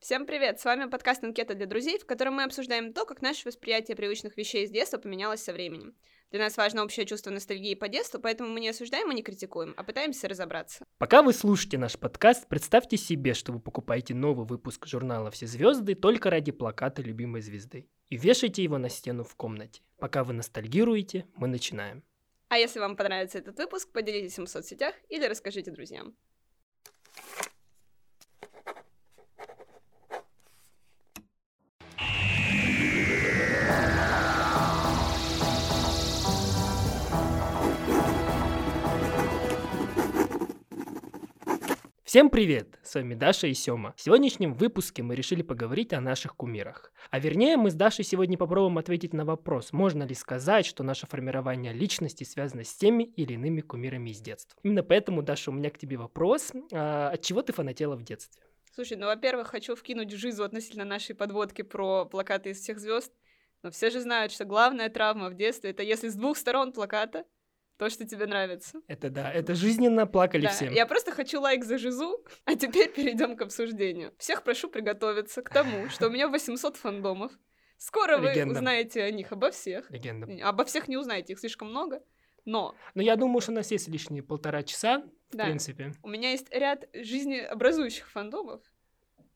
Всем привет! С вами подкаст «Анкета для друзей», в котором мы обсуждаем то, как наше восприятие привычных вещей из детства поменялось со временем. Для нас важно общее чувство ностальгии по детству, поэтому мы не осуждаем и не критикуем, а пытаемся разобраться. Пока вы слушаете наш подкаст, представьте себе, что вы покупаете новый выпуск журнала «Все звезды» только ради плаката любимой звезды и вешаете его на стену в комнате. Пока вы ностальгируете, мы начинаем. А если вам понравится этот выпуск, поделитесь им в соцсетях или расскажите друзьям. Всем привет! С вами Даша и Сёма. В сегодняшнем выпуске мы решили поговорить о наших кумирах. А вернее, мы с Дашей сегодня попробуем ответить на вопрос, можно ли сказать, что наше формирование личности связано с теми или иными кумирами из детства. Именно поэтому, Даша, у меня к тебе вопрос. А, от чего ты фанатела в детстве? Слушай, ну, во-первых, хочу вкинуть жизу относительно нашей подводки про плакаты из всех звезд. Но все же знают, что главная травма в детстве это если с двух сторон плаката то, что тебе нравится. Это да, это жизненно плакали Да, всем. я просто хочу лайк за жизу, а теперь перейдем к обсуждению. Всех прошу приготовиться к тому, что у меня 800 фандомов. Скоро вы Легенда. узнаете о них обо всех. Легенда. Обо всех не узнаете, их слишком много. Но Но я думаю, что у нас есть лишние полтора часа, в Да. принципе. у меня есть ряд жизнеобразующих фандомов,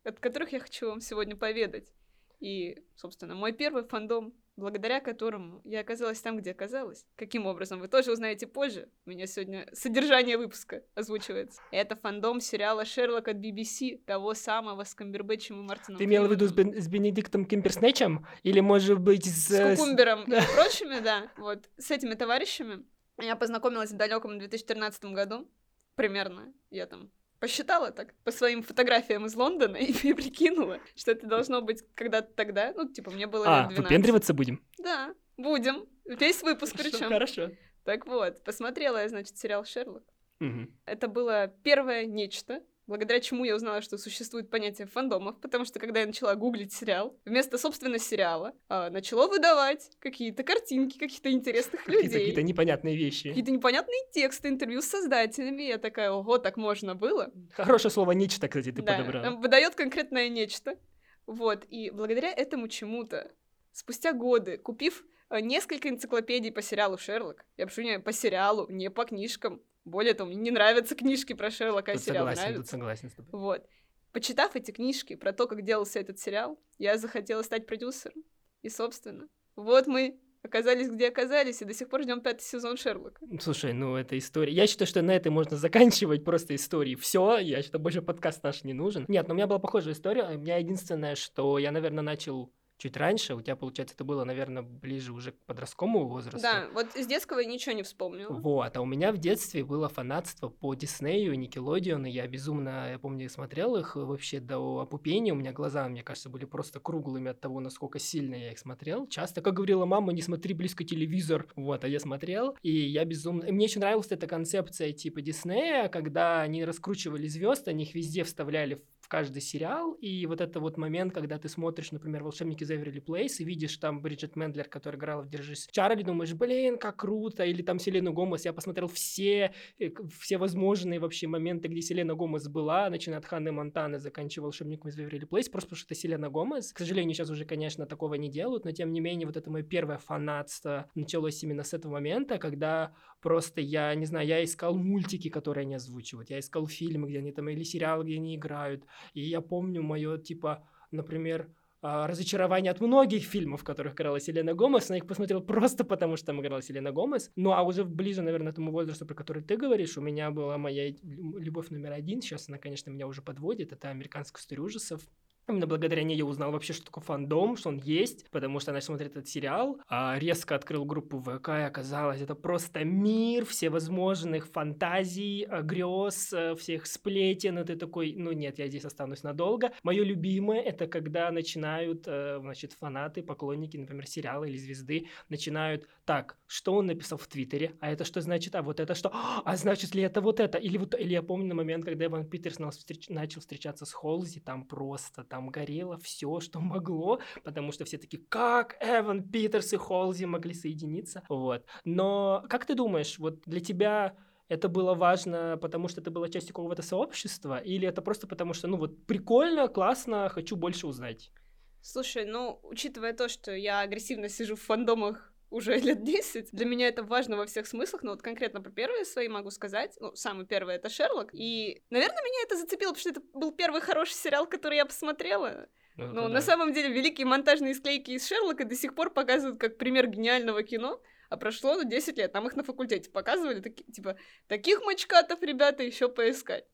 от которых я хочу вам сегодня поведать. И, собственно, мой первый фандом, благодаря которому я оказалась там, где оказалась. Каким образом, вы тоже узнаете позже. У меня сегодня содержание выпуска озвучивается. Это фандом сериала «Шерлок» от BBC, того самого с Камбербэтчем и Мартином Ты имела в виду с. Бен- с Бенедиктом Кимперснечем? Или, может быть, с... С Кукумбером и прочими, да. Вот. С этими товарищами я познакомилась в далеком 2013 году. Примерно. Я там посчитала так по своим фотографиям из Лондона и прикинула, что это должно быть когда-то тогда. Ну, типа, мне было А, лет 12. выпендриваться будем? Да, будем. Весь выпуск причем. Хорошо. Так вот, посмотрела я, значит, сериал «Шерлок». Мгм. Это было первое нечто, благодаря чему я узнала, что существует понятие фандомов, потому что когда я начала гуглить сериал, вместо, собственно, сериала, а, начало выдавать какие-то картинки каких-то интересных людей. какие-то непонятные вещи. Какие-то непонятные тексты, интервью с создателями. Я такая, ого, так можно было? Хорошее слово «нечто», кстати, ты да, подобрала. там выдает конкретное нечто. Вот, и благодаря этому чему-то, спустя годы, купив э, несколько энциклопедий по сериалу «Шерлок», я не по сериалу, не по книжкам, более того, мне не нравятся книжки про Шерлока, а Тут сериал согласен, тут нравится. согласен с тобой. Вот. Почитав эти книжки про то, как делался этот сериал, я захотела стать продюсером. И, собственно, вот мы оказались где оказались, и до сих пор ждем пятый сезон Шерлока. Слушай, ну это история. Я считаю, что на этой можно заканчивать просто истории. Все, я считаю, больше подкаст наш не нужен. Нет, но у меня была похожая история. У меня единственное, что я, наверное, начал чуть раньше. У тебя, получается, это было, наверное, ближе уже к подростковому возрасту. Да, вот из детского я ничего не вспомнила. Вот, а у меня в детстве было фанатство по Диснею, Никелодеону, я безумно, я помню, смотрел их вообще до опупения, у меня глаза, мне кажется, были просто круглыми от того, насколько сильно я их смотрел. Часто, как говорила мама, не смотри близко телевизор, вот, а я смотрел, и я безумно... мне еще нравилась эта концепция типа Диснея, когда они раскручивали звезд, они их везде вставляли в каждый сериал, и вот это вот момент, когда ты смотришь, например, «Волшебники из Вэйверли Плейс» и видишь там Бриджит Мендлер, которая играла в «Держись Чарли», думаешь, блин, как круто, или там Селену Гомес, я посмотрел все, э, все возможные вообще моменты, где Селена Гомес была, начиная от Ханны Монтаны, заканчивая «Волшебником из Вэйверли Плейс», просто потому что это Селена Гомес. К сожалению, сейчас уже, конечно, такого не делают, но тем не менее, вот это мое первое фанатство началось именно с этого момента, когда просто я, не знаю, я искал мультики, которые они озвучивают, я искал фильмы, где они там, или сериалы, где они играют, и я помню мое, типа, например, а, разочарование от многих фильмов, в которых играла Селена Гомес. Я их посмотрел просто потому, что там играла Селена Гомес. Ну, а уже ближе, наверное, тому возрасту, про который ты говоришь, у меня была моя лю- любовь номер один. Сейчас она, конечно, меня уже подводит. Это «Американская история ужасов». Именно благодаря ней я узнал вообще, что такое фандом, что он есть, потому что я начал смотреть этот сериал, а резко открыл группу ВК, и оказалось, это просто мир всевозможных фантазий, э, грез, э, всех сплетен, и ты такой, ну нет, я здесь останусь надолго. Мое любимое, это когда начинают, э, значит, фанаты, поклонники, например, сериала или звезды, начинают, так, что он написал в Твиттере, а это что значит, а вот это что, а значит ли это вот это, или вот, или я помню на момент, когда Иван Питерс начал встречаться с Холзи, там просто, там горело все, что могло, потому что все таки как Эван Питерс и Холзи могли соединиться, вот. Но как ты думаешь, вот для тебя Это было важно, потому что это была частью какого-то сообщества, или это просто потому что, ну вот, прикольно, классно, хочу больше узнать? Слушай, ну, учитывая то, что я агрессивно сижу в фандомах уже лет 10. Для меня это важно во всех смыслах, но вот конкретно про первые свои могу сказать. Ну, самый первый — это «Шерлок». И, наверное, меня это зацепило, потому что это был первый хороший сериал, который я посмотрела. Ну, ну да. на самом деле, великие монтажные склейки из Шерлока до сих пор показывают как пример гениального кино, а прошло ну, 10 лет, нам их на факультете показывали, таки, типа, таких мачкатов, ребята, еще поискать.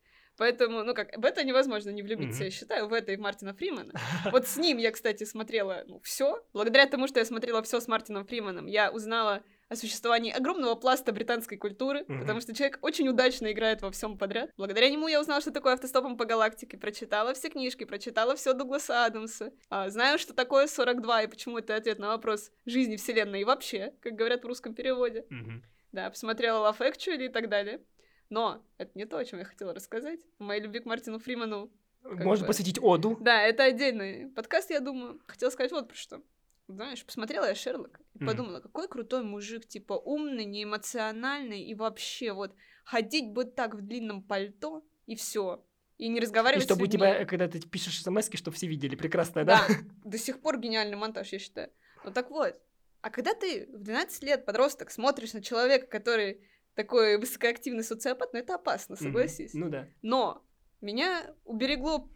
Поэтому, ну как, в это невозможно не влюбиться, mm-hmm. я считаю, в это и в Мартина Фримана. Вот с ним я, кстати, смотрела ну, все. Благодаря тому, что я смотрела все с Мартином Фриманом, я узнала о существовании огромного пласта британской культуры, mm-hmm. потому что человек очень удачно играет во всем подряд. Благодаря нему я узнала, что такое автостопом по галактике, прочитала все книжки, прочитала все Дугласа Адамса, а, знаю, что такое 42 и почему это ответ на вопрос жизни Вселенной и вообще, как говорят в русском переводе. Mm-hmm. Да, посмотрела Love Actually и так далее. Но это не то, о чем я хотела рассказать. Моей любви к Мартину Фриману. Можно бы... посвятить оду. Да, это отдельный подкаст, я думаю. Хотела сказать вот про что. Знаешь, посмотрела я Шерлок и mm. подумала, какой крутой мужик, типа умный, неэмоциональный и вообще вот ходить бы так в длинном пальто и все. И не разговаривать И чтобы у тебя, когда ты пишешь смс чтобы все видели, прекрасно, да? Да, до сих пор гениальный монтаж, я считаю. Ну так вот, а когда ты в 12 лет, подросток, смотришь на человека, который такой высокоактивный социопат, но это опасно, согласись. Mm-hmm. Ну да. Но меня уберегло,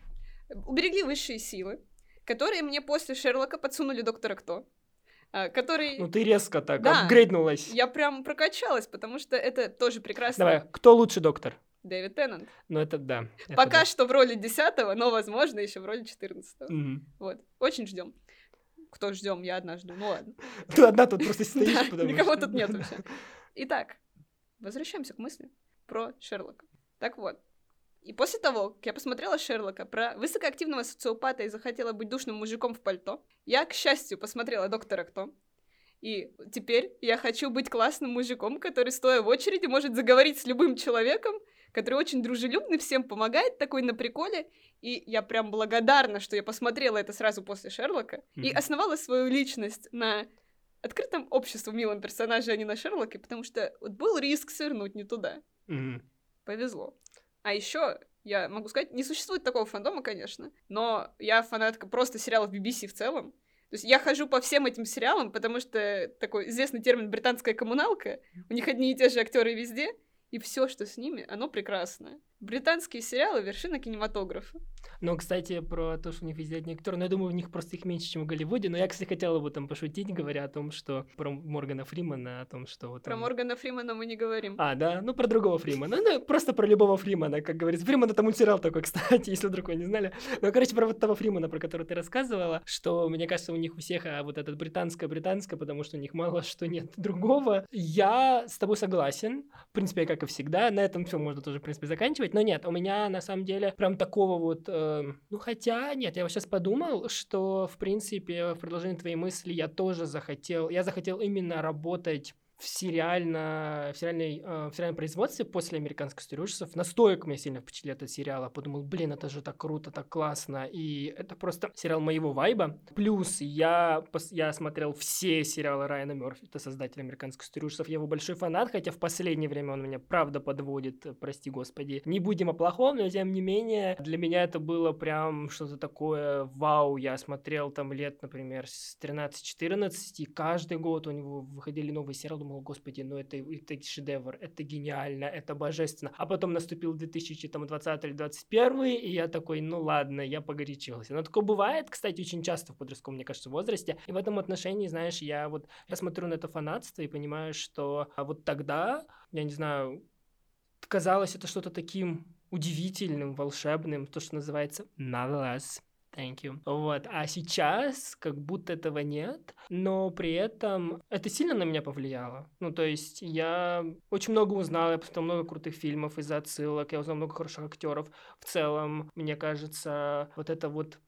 уберегли высшие силы, которые мне после Шерлока подсунули доктора Кто. А, который... Ну ты резко так да, апгрейднулась. Я прям прокачалась, потому что это тоже прекрасно. Давай, кто лучший доктор? Дэвид Теннант. Ну это да. Пока да. что в роли десятого, но возможно еще в роли четырнадцатого. Mm-hmm. Вот, очень ждем. Кто ждем? Я одна жду. Ну ладно. Ты одна тут просто стоишь, потому Никого тут нет вообще. Итак, Возвращаемся к мысли про Шерлока. Так вот, и после того, как я посмотрела Шерлока про высокоактивного социопата и захотела быть душным мужиком в пальто, я, к счастью, посмотрела «Доктора Кто». И теперь я хочу быть классным мужиком, который, стоя в очереди, может заговорить с любым человеком, который очень дружелюбный, всем помогает, такой на приколе. И я прям благодарна, что я посмотрела это сразу после Шерлока mm-hmm. и основала свою личность на открытом обществу милом персонаже, а не на Шерлоке, потому что вот был риск свернуть не туда. Mm-hmm. Повезло. А еще я могу сказать, не существует такого фандома, конечно, но я фанатка просто сериалов BBC в целом. То есть я хожу по всем этим сериалам, потому что такой известный термин британская коммуналка. У них одни и те же актеры везде, и все, что с ними, оно прекрасное. Британские сериалы — вершина кинематографа. Но, кстати, про то, что у них везде одни актеры, ну, я думаю, у них просто их меньше, чем в Голливуде, но я, кстати, хотела бы там пошутить, говоря о том, что про Моргана Фримана, о том, что вот... Про Моргана Фримана мы не говорим. А, да? Ну, про другого Фримана. Ну, просто про любого Фримана, как говорится. Фриман — это мультсериал такой, кстати, если вдруг вы не знали. Ну, короче, про вот того Фримана, про которого ты рассказывала, что, мне кажется, у них у всех а, вот этот британское-британское, потому что у них мало что нет другого. Я с тобой согласен, в принципе, как и всегда. На этом все можно тоже, в принципе, заканчивать. Но нет, у меня на самом деле прям такого вот... Э, ну, хотя, нет, я вот сейчас подумал, что, в принципе, в продолжении твоей мысли я тоже захотел... Я захотел именно работать в, сериально, в, сериальной, э, в сериальном производстве после «Американских историй ужасов». Настолько меня сильно впечатлил этот сериал. Я подумал, блин, это же так круто, так классно. И это просто сериал моего вайба. Плюс я, я смотрел все сериалы Райана Мерфи, это создатель «Американских ужасов». Я его большой фанат, хотя в последнее время он меня правда подводит, прости господи. Не будем о плохом, но тем не менее, для меня это было прям что-то такое вау. Я смотрел там лет, например, с 13-14, и каждый год у него выходили новые сериалы думал, господи, ну это, это шедевр, это гениально, это божественно. А потом наступил 2020 или 2021, и я такой, ну ладно, я погорячился. Но такое бывает, кстати, очень часто в подростковом, мне кажется, возрасте. И в этом отношении, знаешь, я вот, я смотрю на это фанатство и понимаю, что а вот тогда, я не знаю, казалось это что-то таким удивительным, волшебным, то, что называется nonetheless. Thank you. Вот. А сейчас как будто этого нет, но при этом это сильно на меня повлияло. Ну, то есть я очень много узнал, я посмотрел много крутых фильмов из-за отсылок, я узнал много хороших актеров. В целом, мне кажется, вот это вот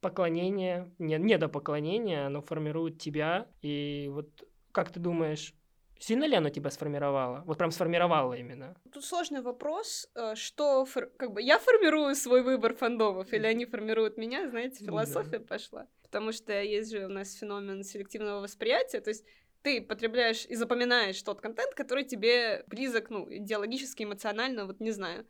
поклонение, не, не до поклонения, оно формирует тебя. И вот как ты думаешь, Сильно ли оно тебя сформировало? Вот прям сформировало именно. Тут сложный вопрос, э, что как бы я формирую свой выбор фандомов, или они формируют меня, знаете, философия да. пошла. Потому что есть же у нас феномен селективного восприятия, то есть ты потребляешь и запоминаешь тот контент, который тебе близок, ну, идеологически, эмоционально, вот не знаю.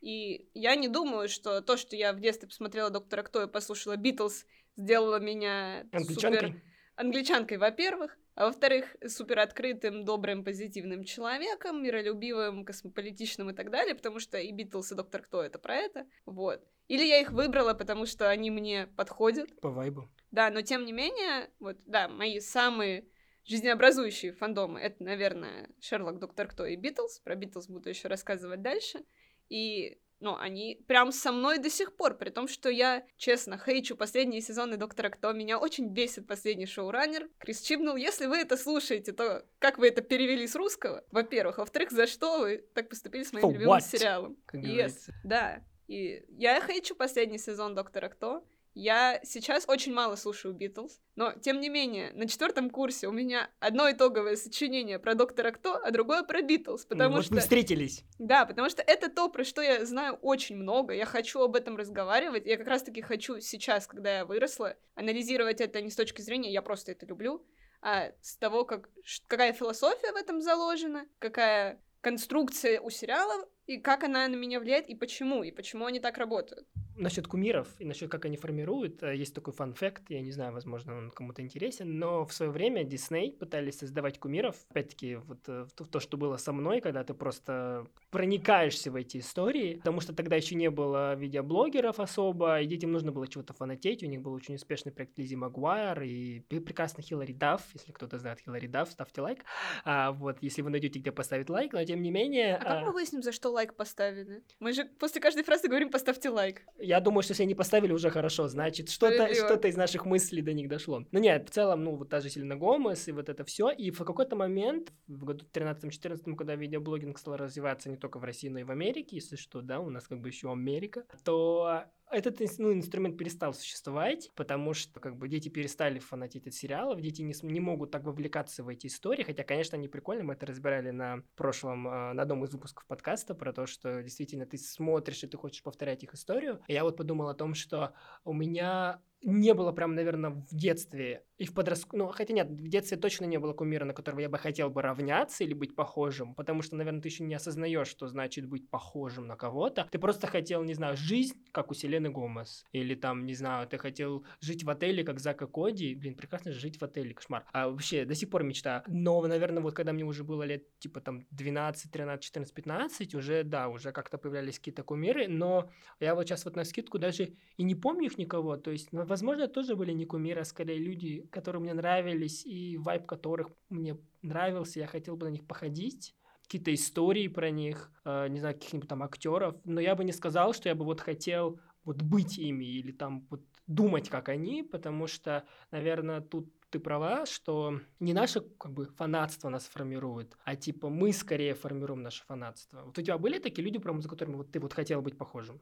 И я не думаю, что то, что я в детстве посмотрела «Доктора Кто» и послушала «Битлз», сделало меня Англичанкой? супер... Англичанкой, во-первых, а во-вторых, супер открытым, добрым, позитивным человеком, миролюбивым, космополитичным и так далее, потому что и Битлз, и Доктор Кто — это про это, вот. Или я их выбрала, потому что они мне подходят. По вайбу. Да, но тем не менее, вот, да, мои самые жизнеобразующие фандомы — это, наверное, Шерлок, Доктор Кто и Битлз. Про Битлз буду еще рассказывать дальше. И ну, они прям со мной до сих пор, при том, что я, честно, хейчу последние сезоны Доктора Кто. Меня очень бесит последний шоураннер. Крис Чибнул, если вы это слушаете, то как вы это перевели с русского? Во-первых. Во-вторых, за что вы так поступили с моим For любимым what? сериалом? Как Yes, говорится. да. И я хейчу последний сезон Доктора Кто. Я сейчас очень мало слушаю Битлз, но, тем не менее, на четвертом курсе у меня одно итоговое сочинение про Доктора Кто, а другое про Битлз, потому вот что... мы встретились. Да, потому что это то, про что я знаю очень много. Я хочу об этом разговаривать. Я как раз-таки хочу сейчас, когда я выросла, анализировать это не с точки зрения «я просто это люблю», а с того, как, какая философия в этом заложена, какая конструкция у сериалов, и как она на меня влияет, и почему, и почему они так работают. Насчет кумиров и насчет как они формируют, э, есть такой фан-факт, я не знаю, возможно, он кому-то интересен, но в свое время Дисней пытались создавать кумиров, опять-таки, вот э, в то, в то, что было со мной, когда ты просто проникаешься в эти истории, потому что тогда еще не было видеоблогеров особо, и детям нужно было чего-то фанатеть, у них был очень успешный проект Лизи Магуайр и прекрасно Хиллари Дафф, если кто-то знает Хиллари Дафф, ставьте лайк, а, вот, если вы найдете, где поставить лайк, но тем не менее... А как а, мы выясним, за что лайк поставили? Мы же после каждой фразы говорим «поставьте лайк». Я думаю, что если они поставили, уже хорошо. Значит, что-то что из наших мыслей до них дошло. Ну нет, в целом, ну вот та же Селена Гомес и вот это все. И в какой-то момент, в году 13-14, когда видеоблогинг стал развиваться не только в России, но и в Америке, если что, да, у нас как бы еще Америка, то этот ну, инструмент перестал существовать, потому что как бы дети перестали фанатеть от сериалов, дети не, не могут так вовлекаться в эти истории, хотя, конечно, они прикольные, мы это разбирали на прошлом, э, на одном из выпусков подкаста про то, что действительно ты смотришь и ты хочешь повторять их историю. И я вот подумал о том, что у меня не было прям, наверное, в детстве и в подростковом... Ну, хотя нет, в детстве точно не было кумира, на которого я бы хотел бы равняться или быть похожим, потому что, наверное, ты еще не осознаешь, что значит быть похожим на кого-то. Ты просто хотел, не знаю, жизнь, как у Селены Гомес. Или там, не знаю, ты хотел жить в отеле, как Зака Коди. Блин, прекрасно жить в отеле, кошмар. А вообще, до сих пор мечта. Но, наверное, вот когда мне уже было лет, типа, там, 12, 13, 14, 15, уже, да, уже как-то появлялись какие-то кумиры, но я вот сейчас вот на скидку даже и не помню их никого. То есть, ну, возможно, тоже были не кумиры, а скорее люди, которые мне нравились, и вайб которых мне нравился, я хотел бы на них походить какие-то истории про них, э, не знаю, каких-нибудь там актеров, но я бы не сказал, что я бы вот хотел вот быть ими или там вот думать, как они, потому что, наверное, тут ты права, что не наше как бы фанатство нас формирует, а типа мы скорее формируем наше фанатство. Вот у тебя были такие люди, прям за которыми вот ты вот хотел быть похожим?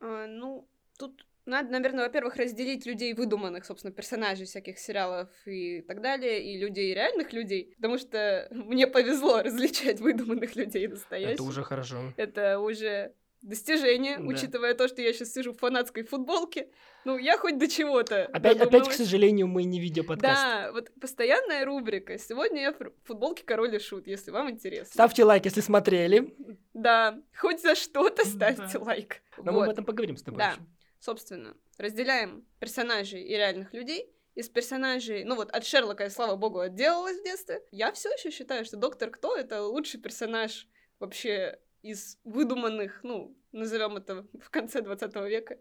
А, ну, тут надо, наверное, во-первых, разделить людей выдуманных, собственно, персонажей всяких сериалов и так далее, и людей реальных людей, потому что мне повезло различать выдуманных людей и настоящих. Это уже хорошо. Это уже достижение, Да. учитывая то, что я сейчас сижу в фанатской футболке. Ну, я хоть до чего-то Опять, опять, к сожалению, мы не видеоподкаст. Да, вот постоянная рубрика. Сегодня я в футболке Король и Шут, если вам интересно. Ставьте лайк, если смотрели. Да, хоть за что-то Да. ставьте лайк. Но мы Вот. об этом поговорим с тобой Да. еще. Собственно, разделяем персонажей и реальных людей. Из персонажей, ну вот от Шерлока я, слава богу, отделалась в детстве. Я все еще считаю, что Доктор Кто это лучший персонаж вообще из выдуманных, ну, назовем это в конце 20 века.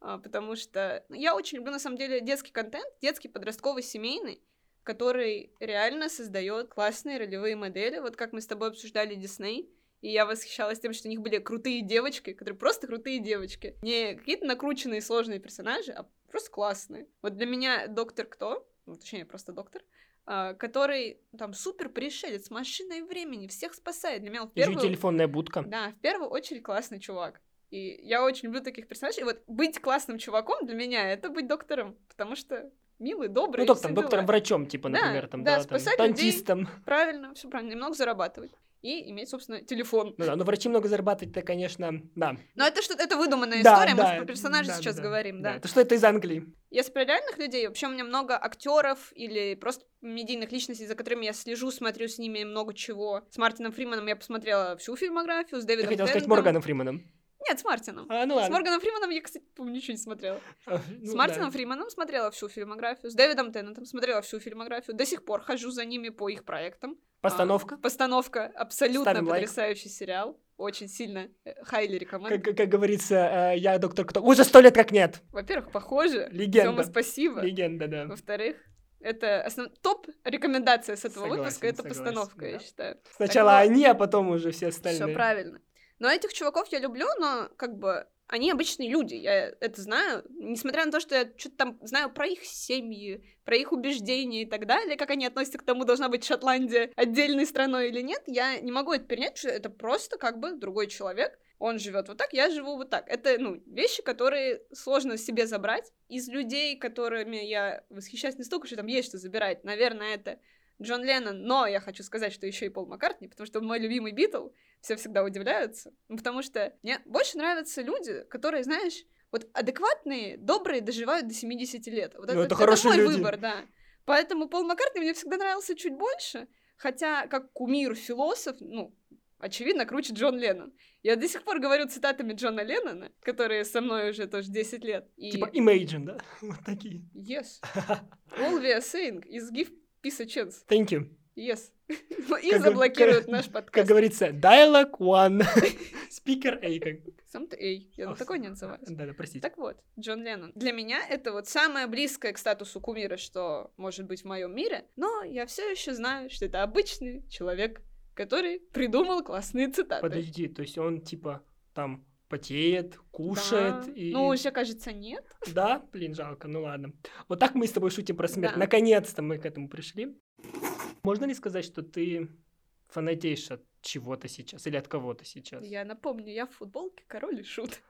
А, потому что ну, я очень люблю, на самом деле, детский контент, детский, подростковый, семейный, который реально создает классные ролевые модели. Вот как мы с тобой обсуждали Дисней, и я восхищалась тем, что у них были крутые девочки, которые просто крутые девочки. Не какие-то накрученные сложные персонажи, а просто классные. Вот для меня доктор кто? Ну, точнее, просто доктор. а, который там супер пришелец, машиной времени, всех спасает. Для меня он в Еще первую... телефонная будка. Да, в первую очередь классный чувак. И я очень люблю таких персонажей. И вот быть классным чуваком для меня это быть доктором, потому что милый, добрый. Ну, доктором, все доктором, дела. врачом, типа, Да, например, там, да, да, там, спасать людей. дантистом. Правильно, все правильно, немного зарабатывать. И иметь, собственно, телефон. Ну да, но врачи много зарабатывать, это, конечно, да. Но это что-то, это выдуманная Да, история, мы да, же про персонажей да, сейчас да, говорим, да. Это что это из Англии? Если про реальных людей, вообще у меня много актеров или просто медийных личностей, за которыми я слежу, смотрю с ними много чего. С Мартином Фриманом я посмотрела всю фильмографию, с Я Дэвидом хотел сказать Теннантом. Морганом Фриманом. Нет, с Мартином. А, ну С ладно. Морганом Фриманом я, кстати, помню, ничего не смотрела. А, С ну Мартином да. Фриманом смотрела всю фильмографию, с Дэвидом Теннантом смотрела всю фильмографию. До сих пор хожу за ними по их проектам. Постановка? А, постановка. Абсолютно Ставим лайк. потрясающий сериал. Очень сильно хайли рекомендую. Как, как говорится, э, я доктор Кто. Уже сто лет как нет. Во-первых, похоже. Легенда. Тёма, спасибо. Легенда, да. Во-вторых, это основ... топ-рекомендация с этого Согласен, выпуска, это согласен, постановка, я да. считаю. Сначала вот. они, а потом уже все остальные. Все правильно. Но этих чуваков я люблю, но как бы они обычные люди, я это знаю. Несмотря на то, что я что-то там знаю про их семьи, про их убеждения и так далее, как они относятся к тому, должна быть Шотландия отдельной страной или нет, я не могу это перенять, что это просто как бы другой человек. Он живет вот так, я живу вот так. Это, ну, вещи, которые сложно себе забрать. Из людей, которыми я восхищаюсь не столько, что там есть что забирать, наверное, это Джон Леннон, но я хочу сказать, что еще и Пол Маккартни, потому что он мой любимый Битл, все всегда удивляются, ну, потому что мне больше нравятся люди, которые, знаешь, вот адекватные, добрые, доживают до 70 лет. Вот Ну, это хорошие мой люди. выбор, да. Поэтому Пол Маккартни мне всегда нравился чуть больше, хотя как кумир, философ, ну, очевидно, круче Джон Леннон. Я до сих пор говорю цитатами Джона Леннона, которые со мной уже тоже 10 лет. И Типа Imagine, да? Вот такие. yes, all we are saying is give peace a chance. Thank you. Yes. И Как- заблокируют как- наш Как подкаст. говорится, dialogue one, speaker A. как- Сам-то эй, я Ох, такой не называюсь. Да-да, простите. Так вот, Джон Леннон. Для меня это вот самое близкое к статусу кумира, что может быть в моем мире, но я все еще знаю, что это обычный человек, который придумал классные цитаты. Подожди, то есть он типа там потеет, кушает Да. и... Ну, уже, кажется, нет. Да? Блин, жалко, ну ладно. Вот так мы с тобой шутим про смерть. Да. Наконец-то мы к этому пришли. Можно ли сказать, что ты фанатеешь от чего-то сейчас или от кого-то сейчас? Я напомню, я в футболке король и шут.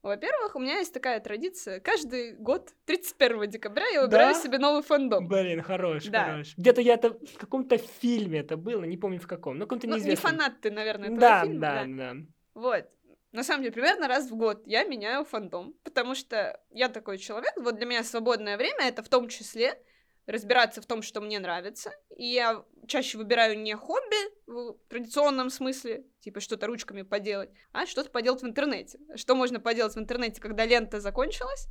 Во-первых, у меня есть такая традиция. Каждый год, 31 декабря, я выбираю Да? себе новый фандом. Блин, хорош, Да. хорош. Где-то я это в каком-то фильме это было, не помню в каком, но каком-то Ну, не неизвестном. фанат ты, наверное, этого Да, фильма, да, да. Вот. На самом деле, примерно раз в год я меняю фандом, потому что я такой человек, вот для меня свободное время это в том числе разбираться в том, что мне нравится, и я чаще выбираю не хобби в традиционном смысле, типа что-то ручками поделать, а что-то поделать в интернете. Что можно поделать в интернете, когда лента закончилась?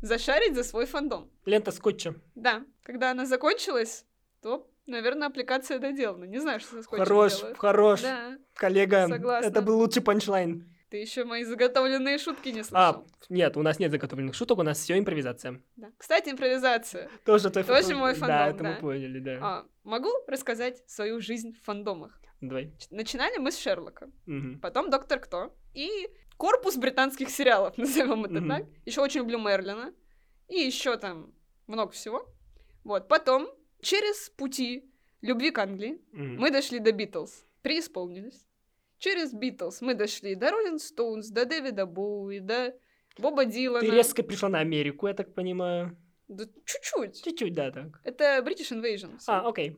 Зашарить за свой фандом. Лента скотча. Да, когда она закончилась, то, наверное, аппликация доделана. Не знаю, что со скотчем Хорош, делают. хорош, Да, коллега. Согласна. Это был лучший панчлайн. Ты еще мои заготовленные шутки не слышал. А, нет, у нас нет заготовленных шуток, у нас все импровизация. Да. Кстати, импровизация. Тоже, твой Тоже фан- мой Да, фандом, это мы да. поняли, да. А, могу рассказать свою жизнь в фандомах. Давай. Начинали мы с Шерлока, Мгм. потом Доктор Кто и корпус британских сериалов, назовем это Мгм. так. Еще очень люблю Мерлина и еще там много всего. Вот, потом через пути любви к Англии Мгм. мы дошли до Битлз, преисполнились. Через Битлз мы дошли до Роллинг Стоунс, до Дэвида Боуи, до Боба Дилана. Ты резко пришла на Америку, я так понимаю. Да чуть-чуть. Чуть-чуть, да, так. Это British Invasion. А, окей.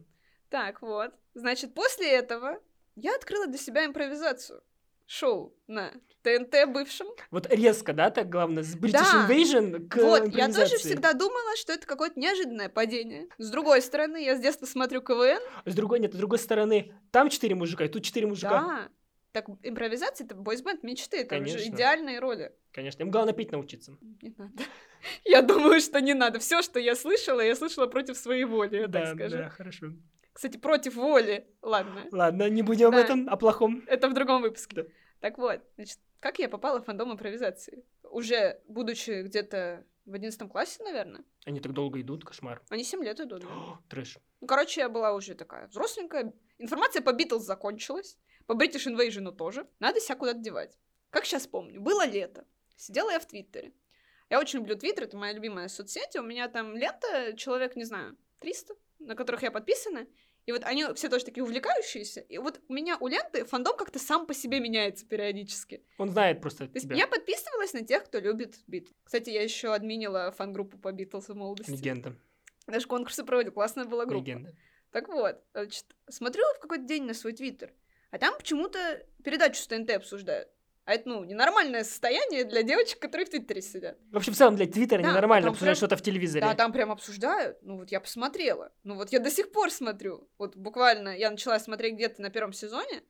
Так, вот. Значит, после этого я открыла для себя импровизацию. Шоу на ТНТ бывшем. Вот резко, да, так главное, с British Да. Invasion к вот, я тоже всегда думала, что это какое-то неожиданное падение. С другой стороны, я с детства смотрю КВН. С другой, нет, с другой стороны, там четыре мужика, и тут четыре мужика. Да. Так импровизация это бойсбенд мечты, это уже идеальные роли. Конечно, им главное петь научиться. Не надо. Я думаю, что не надо. Все, что я слышала, я слышала против своей воли, я да, так скажу. да, хорошо. Кстати, против воли. Ладно. Ладно, не будем об Да. этом, о плохом. Это в другом выпуске. Да. Так вот, значит, как я попала в фандом импровизации? Уже будучи где-то в одиннадцатом классе, наверное. Они так долго идут, кошмар. Они 7 лет идут. О, Трэш. Ну, короче, я была уже такая взросленькая. Информация по Битлз закончилась. По British Invasion тоже. Надо себя куда-то девать. Как сейчас помню, было лето. Сидела я в Твиттере. Я очень люблю Твиттер, это моя любимая соцсеть. У меня там лента, человек, не знаю, 300, на которых я подписана. И вот они все тоже такие увлекающиеся. И вот у меня у ленты фандом как-то сам по себе меняется периодически. Он знает просто То есть тебя. я подписывалась на тех, кто любит Битлз. Кстати, я еще админила фан-группу по Битлз в молодости. Легенда. Даже конкурсы проводил, классная была группа. Легенда. Так вот, значит, смотрю в какой-то день на свой твиттер, А там почему-то передачу с ТНТ обсуждают. А это, ну, ненормальное состояние для девочек, которые в Твиттере сидят. Вообще, в целом, для Твиттера Да, ненормально обсуждать прям- что-то в телевизоре. Да, там прям обсуждают. Ну вот я посмотрела. Ну вот я до сих пор смотрю. Вот буквально я начала смотреть где-то на первом сезоне.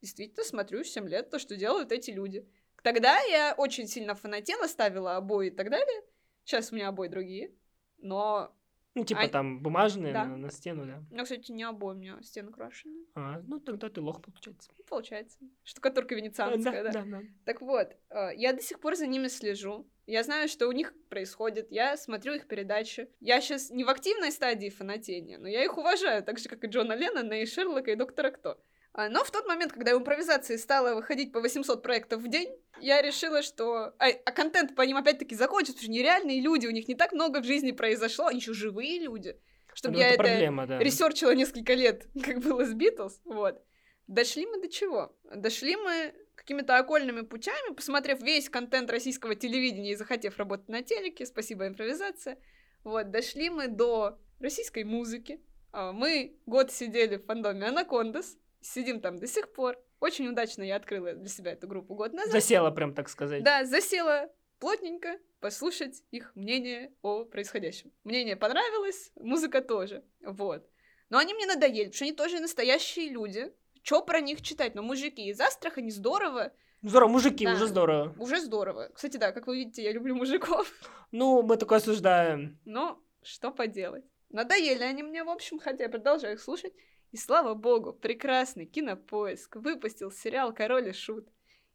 Действительно смотрю 7 лет то, что делают эти люди. Тогда я очень сильно фанатела, ставила обои и так далее. Сейчас у меня обои другие. Но Ну, типа А- там бумажные Да. на, на стену, да. у меня, кстати, не обои, у меня стены крашеные. А, ну, тогда ты лох, получается. Ну, Получается. Штукатурка венецианская, да. да, да. Так вот, э, я до сих пор за ними слежу. Я знаю, что у них происходит. Я смотрю их передачи. Я сейчас не в активной стадии фанатения, но я их уважаю, так же, как и Джона Леннона, и Шерлока, и Доктора Кто. А, Но в тот момент, когда в импровизации стало выходить по 800 проектов в день, я решила, что... А, а контент по ним опять-таки закончится, потому что нереальные люди, у них не так много в жизни произошло, они еще живые люди. Чтобы Ну, я это это проблема, да. ресерчила несколько лет, как было с Битлз, вот. Дошли мы до чего? Дошли мы какими-то окольными путями, посмотрев весь контент российского телевидения и захотев работать на телеке, спасибо, импровизация, вот, дошли мы до российской музыки. А, Мы год сидели в фандоме Анакондас, сидим там до сих пор. Очень удачно я открыла для себя эту группу год назад. Засела прям, так сказать. Да, засела плотненько послушать их мнение о происходящем. Мнение понравилось, музыка тоже. Вот. Но они мне надоели, потому что они тоже настоящие люди. Чё про них читать? Но мужики из Астрахани здорово, Здорово, мужики, Да. уже здорово. уже здорово. Кстати, да, как вы видите, я люблю мужиков. Ну, мы такое осуждаем. Но что поделать? Надоели они мне, в общем, хотя я продолжаю их слушать. И слава богу, прекрасный кинопоиск выпустил сериал «Король и Шут».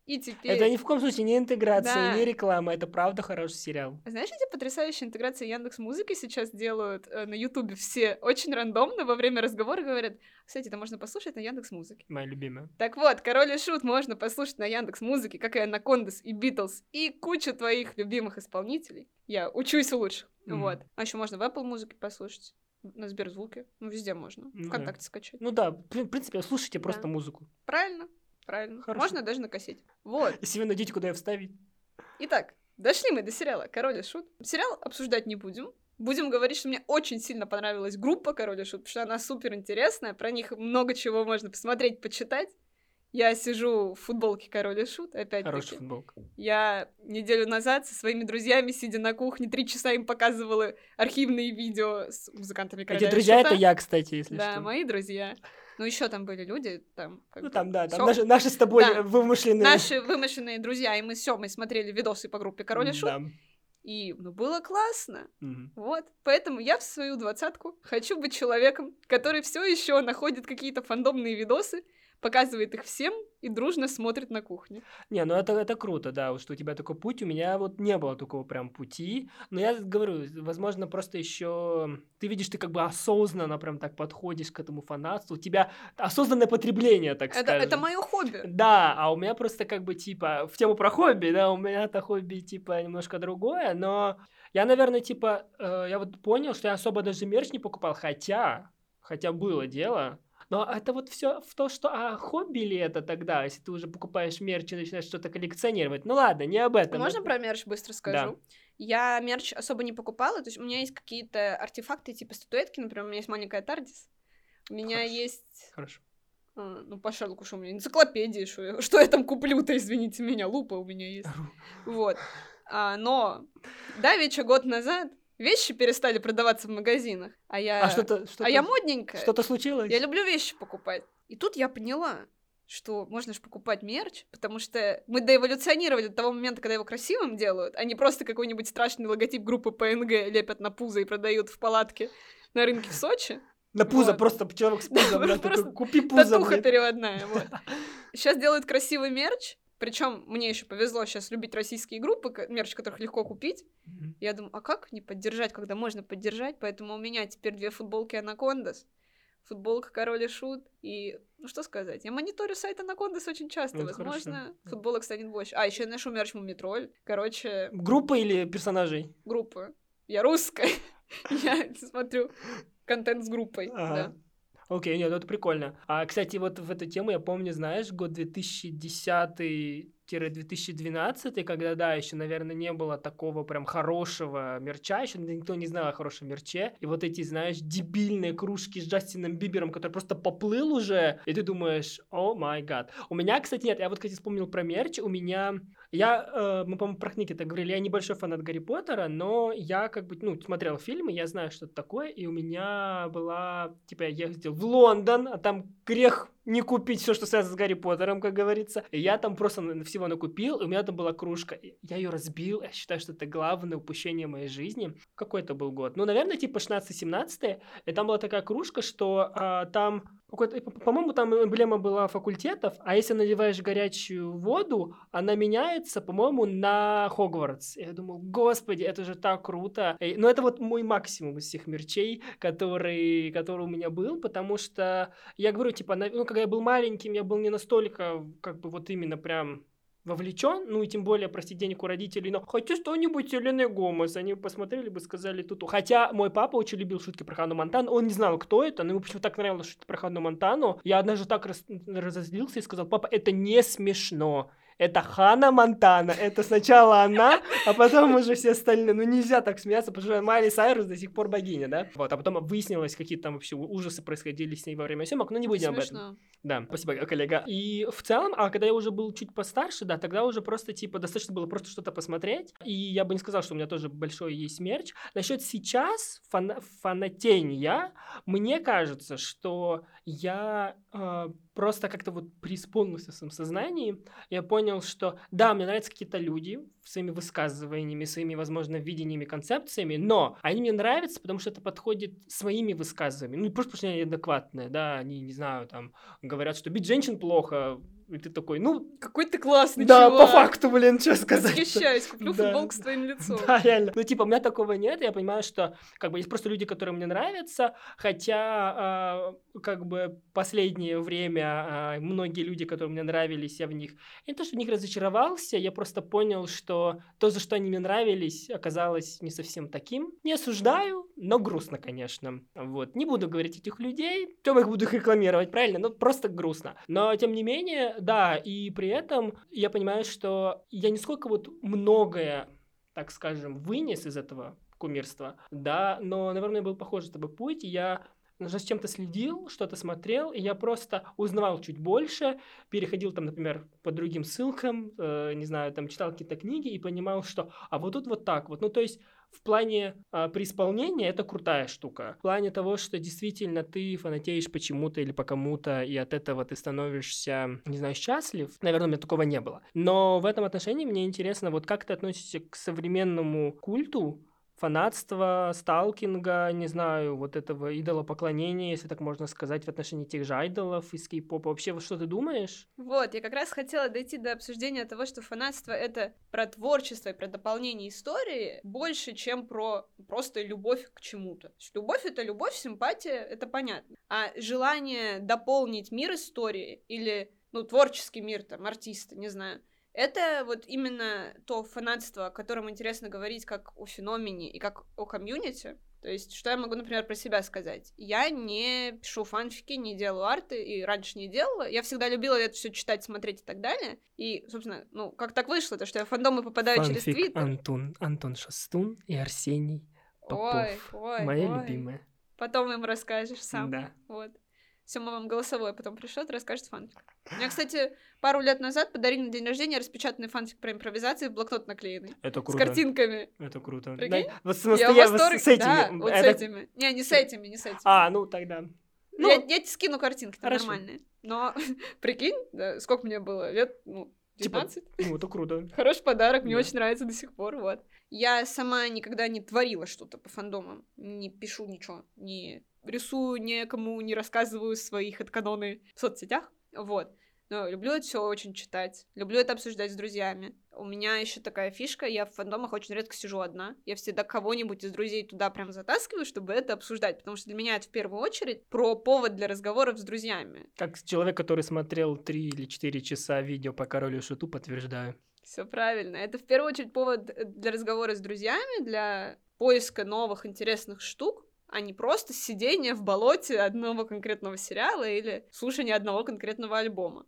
И теперь... Это ни в коем случае не интеграция, Да. не реклама, это правда хороший сериал. Знаешь, эти потрясающие интеграции Яндекс Музыки сейчас делают э, на Ютубе все очень рандомно во время разговора говорят, кстати, это можно послушать на Яндекс Музыке. Моя любимая. Так вот, Король и Шут можно послушать на Яндекс Музыке, как и Анакондас и Битлз, и кучу твоих любимых исполнителей. Я учусь у лучших. Мгм. Вот. А еще можно в Apple Музыке послушать, на Сберзвуке. Ну, везде можно. Ну да. Вконтакте скачать. Ну да, в принципе, слушайте просто Да. музыку. Правильно, правильно. Хорошо. Можно даже на кассете. Вот. Если вы найдете, куда ее вставить. Итак, дошли мы до сериала «Король и Шут». Сериал обсуждать не будем. Будем говорить, что мне очень сильно понравилась группа «Король и Шут», потому что она супер интересная, про них много чего можно посмотреть, почитать. Я сижу в футболке «Король и Шут», Хорошая опять-таки. футболка. Я неделю назад со своими друзьями, сидя на кухне, три часа им показывала архивные видео с музыкантами «Короля Эти друзья Шута». это я, кстати, если Да, что. мои друзья. Ну, еще там были люди, там... как Ну бы там, да, там наши, наши с тобой Да. вымышленные. Наши вымышленные друзья, и мы все, мы смотрели видосы по группе «Король и Шут», Да. И ну, было классно. Мгм. Вот. Поэтому я в свою двадцатку хочу быть человеком, который все еще находит какие-то фандомные видосы, показывает их всем и дружно смотрит на кухне. Не, ну это, это круто, да, что у тебя такой путь, у меня вот не было такого прям пути, но я говорю, возможно, просто еще ты видишь, ты как бы осознанно прям так подходишь к этому фанатству, у тебя осознанное потребление, так Это, скажем. это мое хобби. Да, а у меня просто как бы типа в тему про хобби, да, у меня-то хобби типа немножко другое, но я, наверное, типа, э, я вот понял, что я особо даже мерч не покупал, хотя, хотя было дело, но это вот все в то, что а хобби ли это тогда, если ты уже покупаешь мерч и начинаешь что-то коллекционировать. Ну ладно, не об этом. Можно Это- про мерч быстро скажу? Я мерч особо не покупала, то есть у меня есть какие-то артефакты типа статуэтки, например, у меня есть маленькая Тардис, у меня Хорошо. есть, Хорошо. а, ну, по Шерлоку, что у меня, энциклопедии, что я, что я там куплю-то, извините меня, лупа у меня есть. Вот. А, но давеча год назад вещи перестали продаваться в магазинах, а я... А что-то, что-то, а я модненькая. что-то случилось? Я люблю вещи покупать. И тут я поняла, что можно же покупать мерч, потому что мы доэволюционировали до того момента, когда его красивым делают, а не просто какой-нибудь страшный логотип группы ПНГ лепят на пузо и продают в палатке на рынке в Сочи. На пузо, Вот. просто человек с пузом, Да, просто купи пузо, Татуха переводная, вот. Сейчас делают красивый мерч, причем мне еще повезло сейчас любить российские группы, мерч которых легко купить. Мгм. Я думаю, а как не поддержать, когда можно поддержать? Поэтому у меня теперь две футболки Анакондас, футболка Король и Шут, и, ну что сказать, я мониторю сайт Анакондас очень часто, Ну, это возможно, хорошо. футболок станет больше. А, еще я ношу мерч Мумитроль, короче, Группа или персонажей? группа. Я русская, я смотрю контент с группой, да. Окей, нет, ну это прикольно. А, кстати, вот в эту тему я помню, знаешь, год 2010 2012, когда, да, еще, наверное, не было такого прям хорошего мерча, еще никто не знал о хорошем мерче, и вот эти, знаешь, дебильные кружки с Джастином Бибером, который просто поплыл уже, и ты думаешь, о май гад. У меня, кстати, нет, я вот, кстати, вспомнил про мерч, у меня я, э, мы, по-моему, про книги так говорили, я небольшой фанат Гарри Поттера, но я как бы, ну, смотрел фильмы, я знаю, что это такое, и у меня была, типа, я ездил в Лондон, а там грех не купить все, что связано с Гарри Поттером, как говорится. Я там просто всего накупил, и у меня там была кружка. Я ее разбил, я считаю, что это главное упущение моей жизни. Какой это был год? Ну, наверное, типа 16-17, и там была такая кружка, что а, там по-моему, там эмблема была факультетов, а если наливаешь горячую воду, она меняется, по-моему, на Хогвартс. Я думал, господи, это же так круто. Но ну, это вот мой максимум из всех мерчей, который, который у меня был, потому что, я говорю, типа, ну, когда я был маленьким, я был не настолько, как бы, вот именно прям вовлечен, ну и тем более просить денег у родителей, но хотя что-нибудь Елены Гомес, они посмотрели бы, сказали тут. Хотя мой папа очень любил шутки про Ханну Монтану, он не знал, кто это, но ему почему-то так нравилось шутки про Ханну Монтану. Я однажды так раз, разозлился и сказал, папа, это не смешно это Хана Монтана, это сначала она, а потом уже все остальные. Ну, нельзя так смеяться, потому что Майли Сайрус до сих пор богиня, да? Вот, а потом выяснилось, какие там вообще ужасы происходили с ней во время съемок, но не будем Смешно. об этом. Да, спасибо, коллега. И в целом, а когда я уже был чуть постарше, да, тогда уже просто, типа, достаточно было просто что-то посмотреть, и я бы не сказал, что у меня тоже большой есть мерч. Насчет сейчас фана фанатения, мне кажется, что я э, просто как-то вот преисполнился в своем сознании, я понял, что да, мне нравятся какие-то люди своими высказываниями, своими, возможно, видениями, концепциями, но они мне нравятся, потому что это подходит своими высказываниями. Ну, просто потому что они адекватные, да, они, не знаю, там, говорят, что бить женщин плохо, и ты такой, ну... Какой ты классный Да, чувак. по факту, блин, что сказать. Восхищаюсь, куплю да. футболку с твоим лицом. Да, реально. Ну, типа, у меня такого нет, я понимаю, что, как бы, есть просто люди, которые мне нравятся, хотя, э, как бы, последнее время э, многие люди, которые мне нравились, я в них... Не то, что в них разочаровался, я просто понял, что то, за что они мне нравились, оказалось не совсем таким. Не осуждаю, но грустно, конечно. Вот. Не буду говорить этих людей, чем их буду их рекламировать, правильно? Ну, просто грустно. Но, тем не менее, да, и при этом я понимаю, что я не сколько вот многое, так скажем, вынес из этого кумирства, да, но, наверное, был похож с тобой путь, я за чем-то следил, что-то смотрел, и я просто узнавал чуть больше, переходил там, например, по другим ссылкам, э, не знаю, там читал какие-то книги и понимал, что, а вот тут вот так вот, ну то есть в плане а, преисполнения это крутая штука. В плане того, что действительно ты фанатеешь почему-то или по кому-то, и от этого ты становишься, не знаю, счастлив, наверное, у меня такого не было. Но в этом отношении мне интересно, вот как ты относишься к современному культу, фанатства, сталкинга, не знаю, вот этого идолопоклонения, если так можно сказать, в отношении тех же айдолов из кей-попа. Вообще, что ты думаешь? Вот, я как раз хотела дойти до обсуждения того, что фанатство — это про творчество и про дополнение истории больше, чем про просто любовь к чему-то. Любовь — это любовь, симпатия — это понятно. А желание дополнить мир истории или, ну, творческий мир, там, артиста, не знаю — это вот именно то фанатство, о котором интересно говорить как о феномене и как о комьюнити. То есть, что я могу, например, про себя сказать? Я не пишу фанфики, не делаю арты, и раньше не делала. Я всегда любила это все читать, смотреть и так далее. И, собственно, ну, как так вышло, то, что я в фандомы попадаю Фанфик через Твиттер. Антон, Антон Шастун и Арсений Попов. Ой, ой, Моя ой. любимая. Потом им расскажешь сам. Да. Вот. Все, мы вам голосовое потом пришлет, расскажет фанфик. Мне, кстати, пару лет назад подарили на день рождения распечатанный фанфик про импровизации в блокнот наклеенный. Это круто. С картинками. Это круто. Прикинь? Да, вот я в восторге. С этими. Да, вот это... с этими. Не, не с этими, не с этими. А, ну тогда. Ну, я, я тебе скину картинки, там нормальные. Но, прикинь, да, сколько мне было? Лет, ну, 19? Типа, ну, это круто. Хороший подарок, мне очень нравится до сих пор, вот. Я сама никогда не творила что-то по фандомам, не пишу ничего, не рисую, никому не рассказываю своих отканоны в соцсетях, вот. Но люблю это все очень читать, люблю это обсуждать с друзьями. У меня еще такая фишка, я в фандомах очень редко сижу одна. Я всегда кого-нибудь из друзей туда прям затаскиваю, чтобы это обсуждать, потому что для меня это в первую очередь про повод для разговоров с друзьями. Как человек, который смотрел три или четыре часа видео по королю шуту, подтверждаю. Все правильно. Это в первую очередь повод для разговора с друзьями, для поиска новых интересных штук, а не просто сидение в болоте одного конкретного сериала или слушание одного конкретного альбома.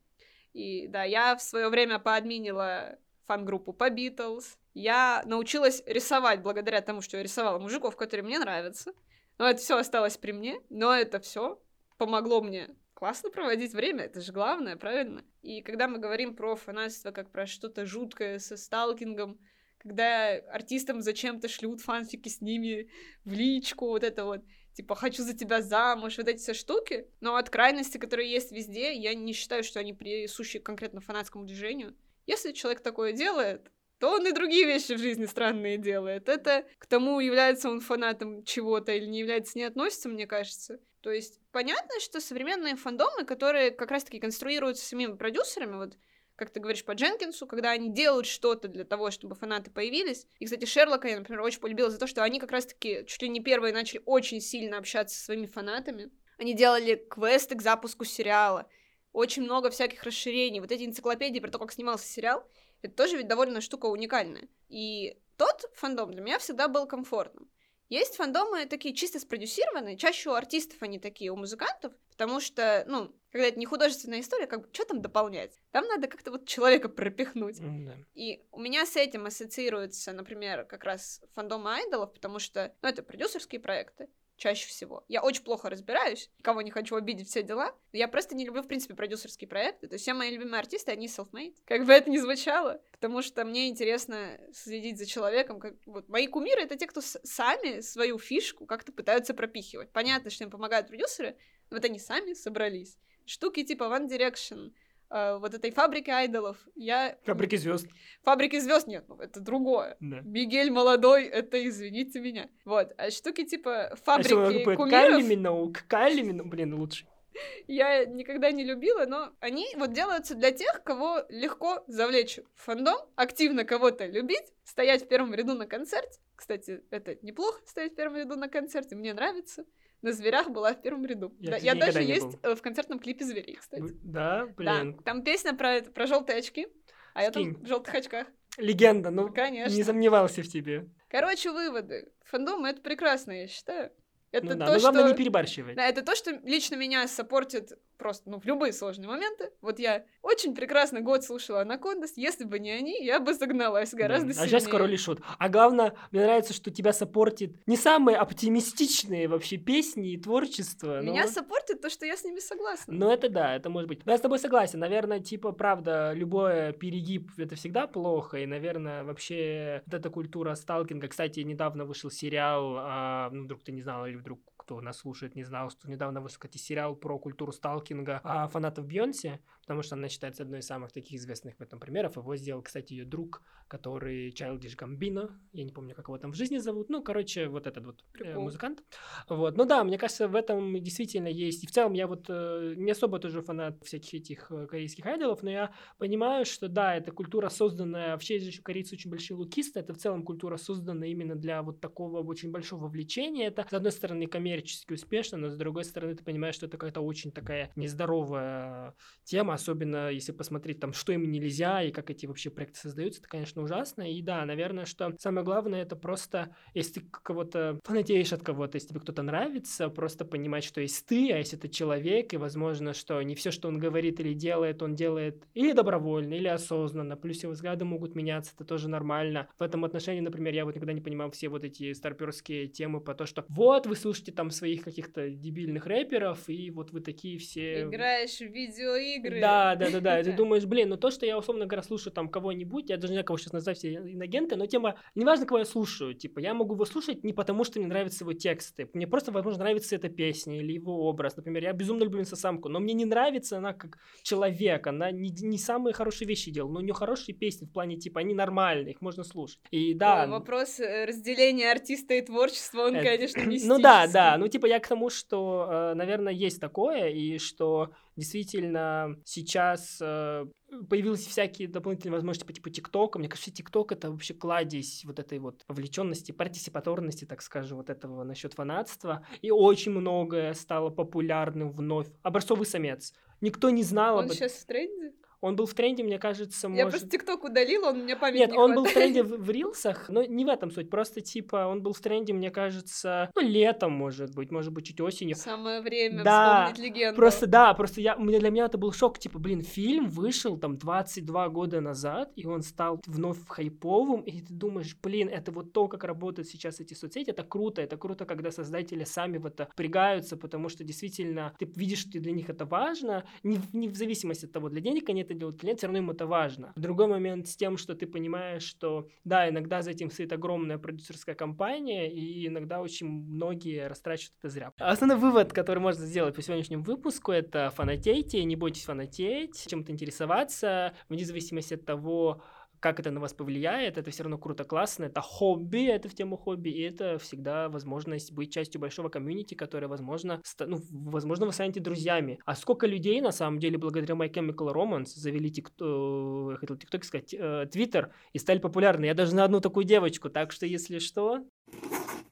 И да, я в свое время поадминила фан-группу по Битлз. Я научилась рисовать благодаря тому, что я рисовала мужиков, которые мне нравятся. Но это все осталось при мне, но это все помогло мне классно проводить время, это же главное, правильно? И когда мы говорим про фанатство как про что-то жуткое со сталкингом, когда артистам зачем-то шлют фанфики с ними в личку, вот это вот, типа, хочу за тебя замуж, вот эти все штуки, но от крайности, которые есть везде, я не считаю, что они присущи конкретно фанатскому движению. Если человек такое делает, то он и другие вещи в жизни странные делает. Это к тому, является он фанатом чего-то или не является, не относится, мне кажется. То есть понятно, что современные фандомы, которые как раз-таки конструируются самими продюсерами, вот как ты говоришь, по Дженкинсу, когда они делают что-то для того, чтобы фанаты появились. И, кстати, Шерлока я, например, очень полюбила за то, что они как раз-таки чуть ли не первые начали очень сильно общаться со своими фанатами. Они делали квесты к запуску сериала. Очень много всяких расширений. Вот эти энциклопедии про то, как снимался сериал, это тоже ведь довольно штука уникальная. И тот фандом для меня всегда был комфортным. Есть фандомы такие чисто спродюсированные, чаще у артистов они такие, у музыкантов, потому что, ну, когда это не художественная история, как бы, что там дополнять? Там надо как-то вот человека пропихнуть. Mm-hmm. И у меня с этим ассоциируется, например, как раз фандомы айдолов, потому что, ну, это продюсерские проекты чаще всего. Я очень плохо разбираюсь, кого не хочу обидеть, все дела. Я просто не люблю, в принципе, продюсерские проекты. То есть все мои любимые артисты, они self-made. Как бы это ни звучало. Потому что мне интересно следить за человеком. Как... Вот мои кумиры — это те, кто сами свою фишку как-то пытаются пропихивать. Понятно, что им помогают продюсеры, но вот они сами собрались. Штуки типа One Direction — э, вот этой фабрики айдолов. Я... Фабрики звезд. Фабрики звезд нет, ну, это другое. Да. Мигель молодой, это извините меня. Вот, а штуки типа фабрики а кумиров... Кайли Миноуг, Кайли Миноуг, блин, лучше. Я никогда не любила, но они вот делаются для тех, кого легко завлечь в фандом, активно кого-то любить, стоять в первом ряду на концерте. Кстати, это неплохо стоять в первом ряду на концерте, мне нравится на зверях была в первом ряду. Я, да, я даже есть был. э, в концертном клипе зверей, кстати. Да, блин. Да, там песня про, про желтые очки, а я там в желтых очках. Легенда, ну, Конечно. не сомневался в тебе. Короче, выводы. Фандом — это прекрасно, я считаю. Это ну, да, то, но главное что... не перебарщивать. Да, это то, что лично меня саппортит просто, ну, в любые сложные моменты. Вот я очень прекрасно год слушала Anacondaz. Если бы не они, я бы загналась гораздо да. сильнее. А сейчас король и шут. А главное, мне нравится, что тебя саппортит не самые оптимистичные вообще песни и творчество. Меня но... саппортит то, что я с ними согласна. Ну, это да, это может быть. Но я с тобой согласен. Наверное, типа, правда, любой перегиб — это всегда плохо. И, наверное, вообще вот эта культура сталкинга... Кстати, недавно вышел сериал, а, ну, вдруг ты не знал, или вдруг кто нас слушает, не знал, что недавно вышел, кстати, сериал про культуру сталкинга а, фанатов Бьонси, потому что она считается одной из самых таких известных в этом примеров. Его сделал, кстати, ее друг, который Childish Gambino, я не помню, как его там в жизни зовут, ну, короче, вот этот вот э, музыкант. Вот, ну да, мне кажется, в этом действительно есть, и в целом я вот э, не особо тоже фанат всяких этих э, корейских айдолов, но я понимаю, что да, это культура созданная, вообще есть еще корейцы очень большие лукисты, это в целом культура создана именно для вот такого очень большого влечения, это, с одной стороны, коммерчески успешно, но с другой стороны, ты понимаешь, что это какая-то очень такая нездоровая тема, особенно если посмотреть там, что им нельзя и как эти вообще проекты создаются, это, конечно, ужасно. И да, наверное, что самое главное, это просто, если ты кого-то фанатеешь от кого-то, если тебе кто-то нравится, просто понимать, что есть ты, а если это человек, и возможно, что не все, что он говорит или делает, он делает или добровольно, или осознанно, плюс его взгляды могут меняться, это тоже нормально. В этом отношении, например, я вот никогда не понимал все вот эти старперские темы по то, что вот вы слушаете там своих каких-то дебильных рэперов, и вот вы такие все... Играешь в видеоигры. Да, да, да, да. И ты думаешь, блин, ну то, что я, условно говоря, слушаю там кого-нибудь, я даже не знаю, кого сейчас назвать все иногенты, но тема, неважно, кого я слушаю, типа, я могу его слушать не потому, что мне нравятся его тексты, мне просто, возможно, нравится эта песня или его образ. Например, я безумно люблю самку, но мне не нравится она как человек, она не, не самые хорошие вещи делала, но у нее хорошие песни в плане, типа, они нормальные, их можно слушать. И да... Ой, вопрос э, разделения артиста и творчества, он, это, конечно, мистический. Ну да, да, ну типа я к тому, что, э, наверное, есть такое, и что действительно сейчас э, появились всякие дополнительные возможности по типу ТикТока. Мне кажется, ТикТок это вообще кладезь вот этой вот вовлеченности, партисипаторности, так скажем, вот этого насчет фанатства. И очень многое стало популярным вновь. Образцовый самец. Никто не знал Он об сейчас в тренде? Он был в тренде, мне кажется, Я может... просто ТикТок удалила, он мне память Нет, не он был в тренде в, в рилсах, но не в этом суть. Просто, типа, он был в тренде, мне кажется, ну, летом, может быть, может быть, чуть осенью. Самое время Да, вспомнить легенду. Просто, да, просто я, для меня это был шок. Типа, блин, фильм вышел там 22 года назад, и он стал вновь хайповым, и ты думаешь, блин, это вот то, как работают сейчас эти соцсети, это круто, это круто, когда создатели сами в это впрягаются, потому что действительно ты видишь, что для них это важно, не, не в зависимости от того, для денег они это делают или нет, все равно им это важно. Другой момент с тем, что ты понимаешь, что, да, иногда за этим стоит огромная продюсерская компания, и иногда очень многие растрачивают это зря. Основной вывод, который можно сделать по сегодняшнему выпуску, это фанатейте, не бойтесь фанатеть, чем-то интересоваться, вне зависимости от того, как это на вас повлияет, это все равно круто, классно, это хобби, это в тему хобби, и это всегда возможность быть частью большого комьюнити, которое, возможно, ста- ну, возможно, вы станете друзьями. А сколько людей, на самом деле, благодаря My Chemical Romance завели тик, э, хотел TikTok сказать, э, Twitter и стали популярны. Я даже на одну такую девочку, так что, если что,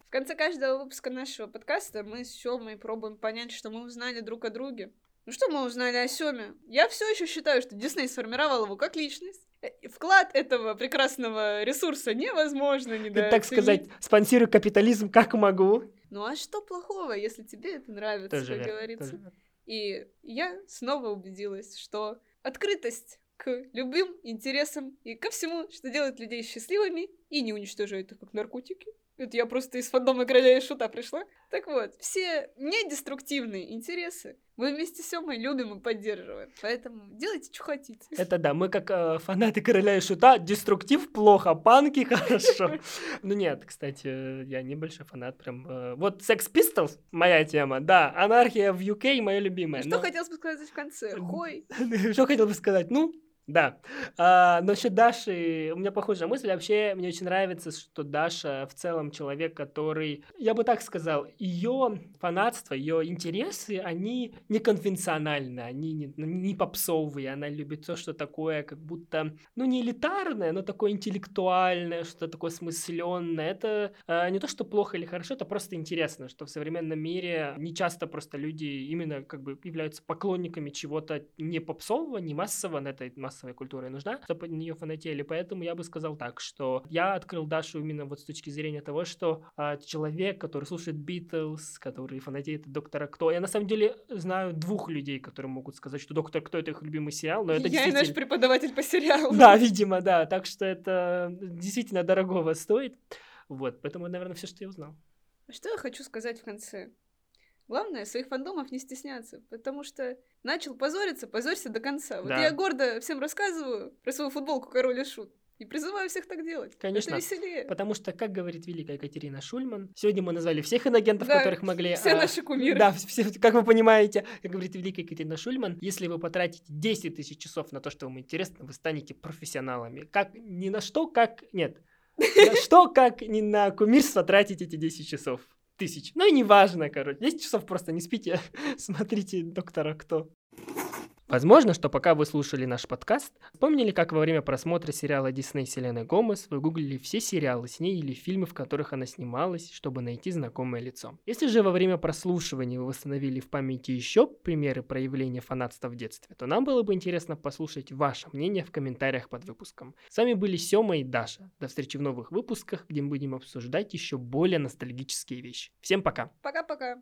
В конце каждого выпуска нашего подкаста мы с Сёмой пробуем понять, что мы узнали друг о друге. Ну что мы узнали о Сёме? Я все еще считаю, что Дисней сформировал его как личность. Э, Вклад этого прекрасного ресурса невозможно так недооценить. сказать, спонсирую капитализм как могу. Ну а что плохого, если тебе это нравится, Тоже как верно, говорится? тоже. И я снова убедилась, что открытость к любым интересам и ко всему, что делает людей счастливыми и не уничтожает их как наркотики. Это я просто из фандома Короля и Шута пришла. Так вот, все недеструктивные интересы мы вместе с Сёмой любим и поддерживаем. Поэтому делайте, что хотите. Это да, мы как э, фанаты короля и шута, деструктив плохо, панки хорошо. Ну нет, кстати, я небольшой фанат прям. э, Вот Sex Pistols моя тема, да, анархия в UK моя любимая. Что но- хотелось бы сказать в конце? Хой. Что хотел бы сказать? Ну, да. А, насчет Даши, у меня похожая мысль. Вообще, мне очень нравится, что Даша в целом человек, который, я бы так сказал, ее фанатство, ее интересы, они неконвенциональны, они не, не попсовые. Она любит то, что такое, как будто, ну, не элитарное, но такое интеллектуальное, что такое смысленное. Это э, не то, что плохо или хорошо, это просто интересно, что в современном мире не часто просто люди именно как бы являются поклонниками чего-то не попсового, не массового, на этой массовой культуре нужна, чтобы нее фанатели. Поэтому я бы сказал так, что я открыл Дашу именно вот с точки зрения того, что а, человек, который слушает Битлз, который фанатеет от Доктора Кто. Я на самом деле знаю двух людей, которые могут сказать, что Доктор Кто это их любимый сериал, но это Я и наш действительно... преподаватель по сериалу. Да, видимо, да. Так что это действительно дорогого стоит. Вот, поэтому, наверное, все, что я узнал. Что я хочу сказать в конце? Главное, своих фандомов не стесняться, потому что начал позориться, позорься до конца. Вот Да. я гордо всем рассказываю про свою футболку Король и Шут. И призываю всех так делать. Конечно. Это веселее. Потому что, как говорит великая Екатерина Шульман, сегодня мы назвали всех иногентов, Да, которых могли... Все а, наши кумиры. Да, все, как вы понимаете, как говорит великая Екатерина Шульман, если вы потратите 10 тысяч часов на то, что вам интересно, вы станете профессионалами. Как ни на что, как... Нет. На что, как ни на кумирство тратить эти 10 часов? Тысяч. Ну и неважно, короче. 10 часов просто не спите, смотрите доктора кто. Возможно, что пока вы слушали наш подкаст, вспомнили, как во время просмотра сериала Дисней Селены Гомес вы гуглили все сериалы с ней или фильмы, в которых она снималась, чтобы найти знакомое лицо. Если же во время прослушивания вы восстановили в памяти еще примеры проявления фанатства в детстве, то нам было бы интересно послушать ваше мнение в комментариях под выпуском. С вами были Сёма и Даша. До встречи в новых выпусках, где мы будем обсуждать еще более ностальгические вещи. Всем пока! Пока-пока.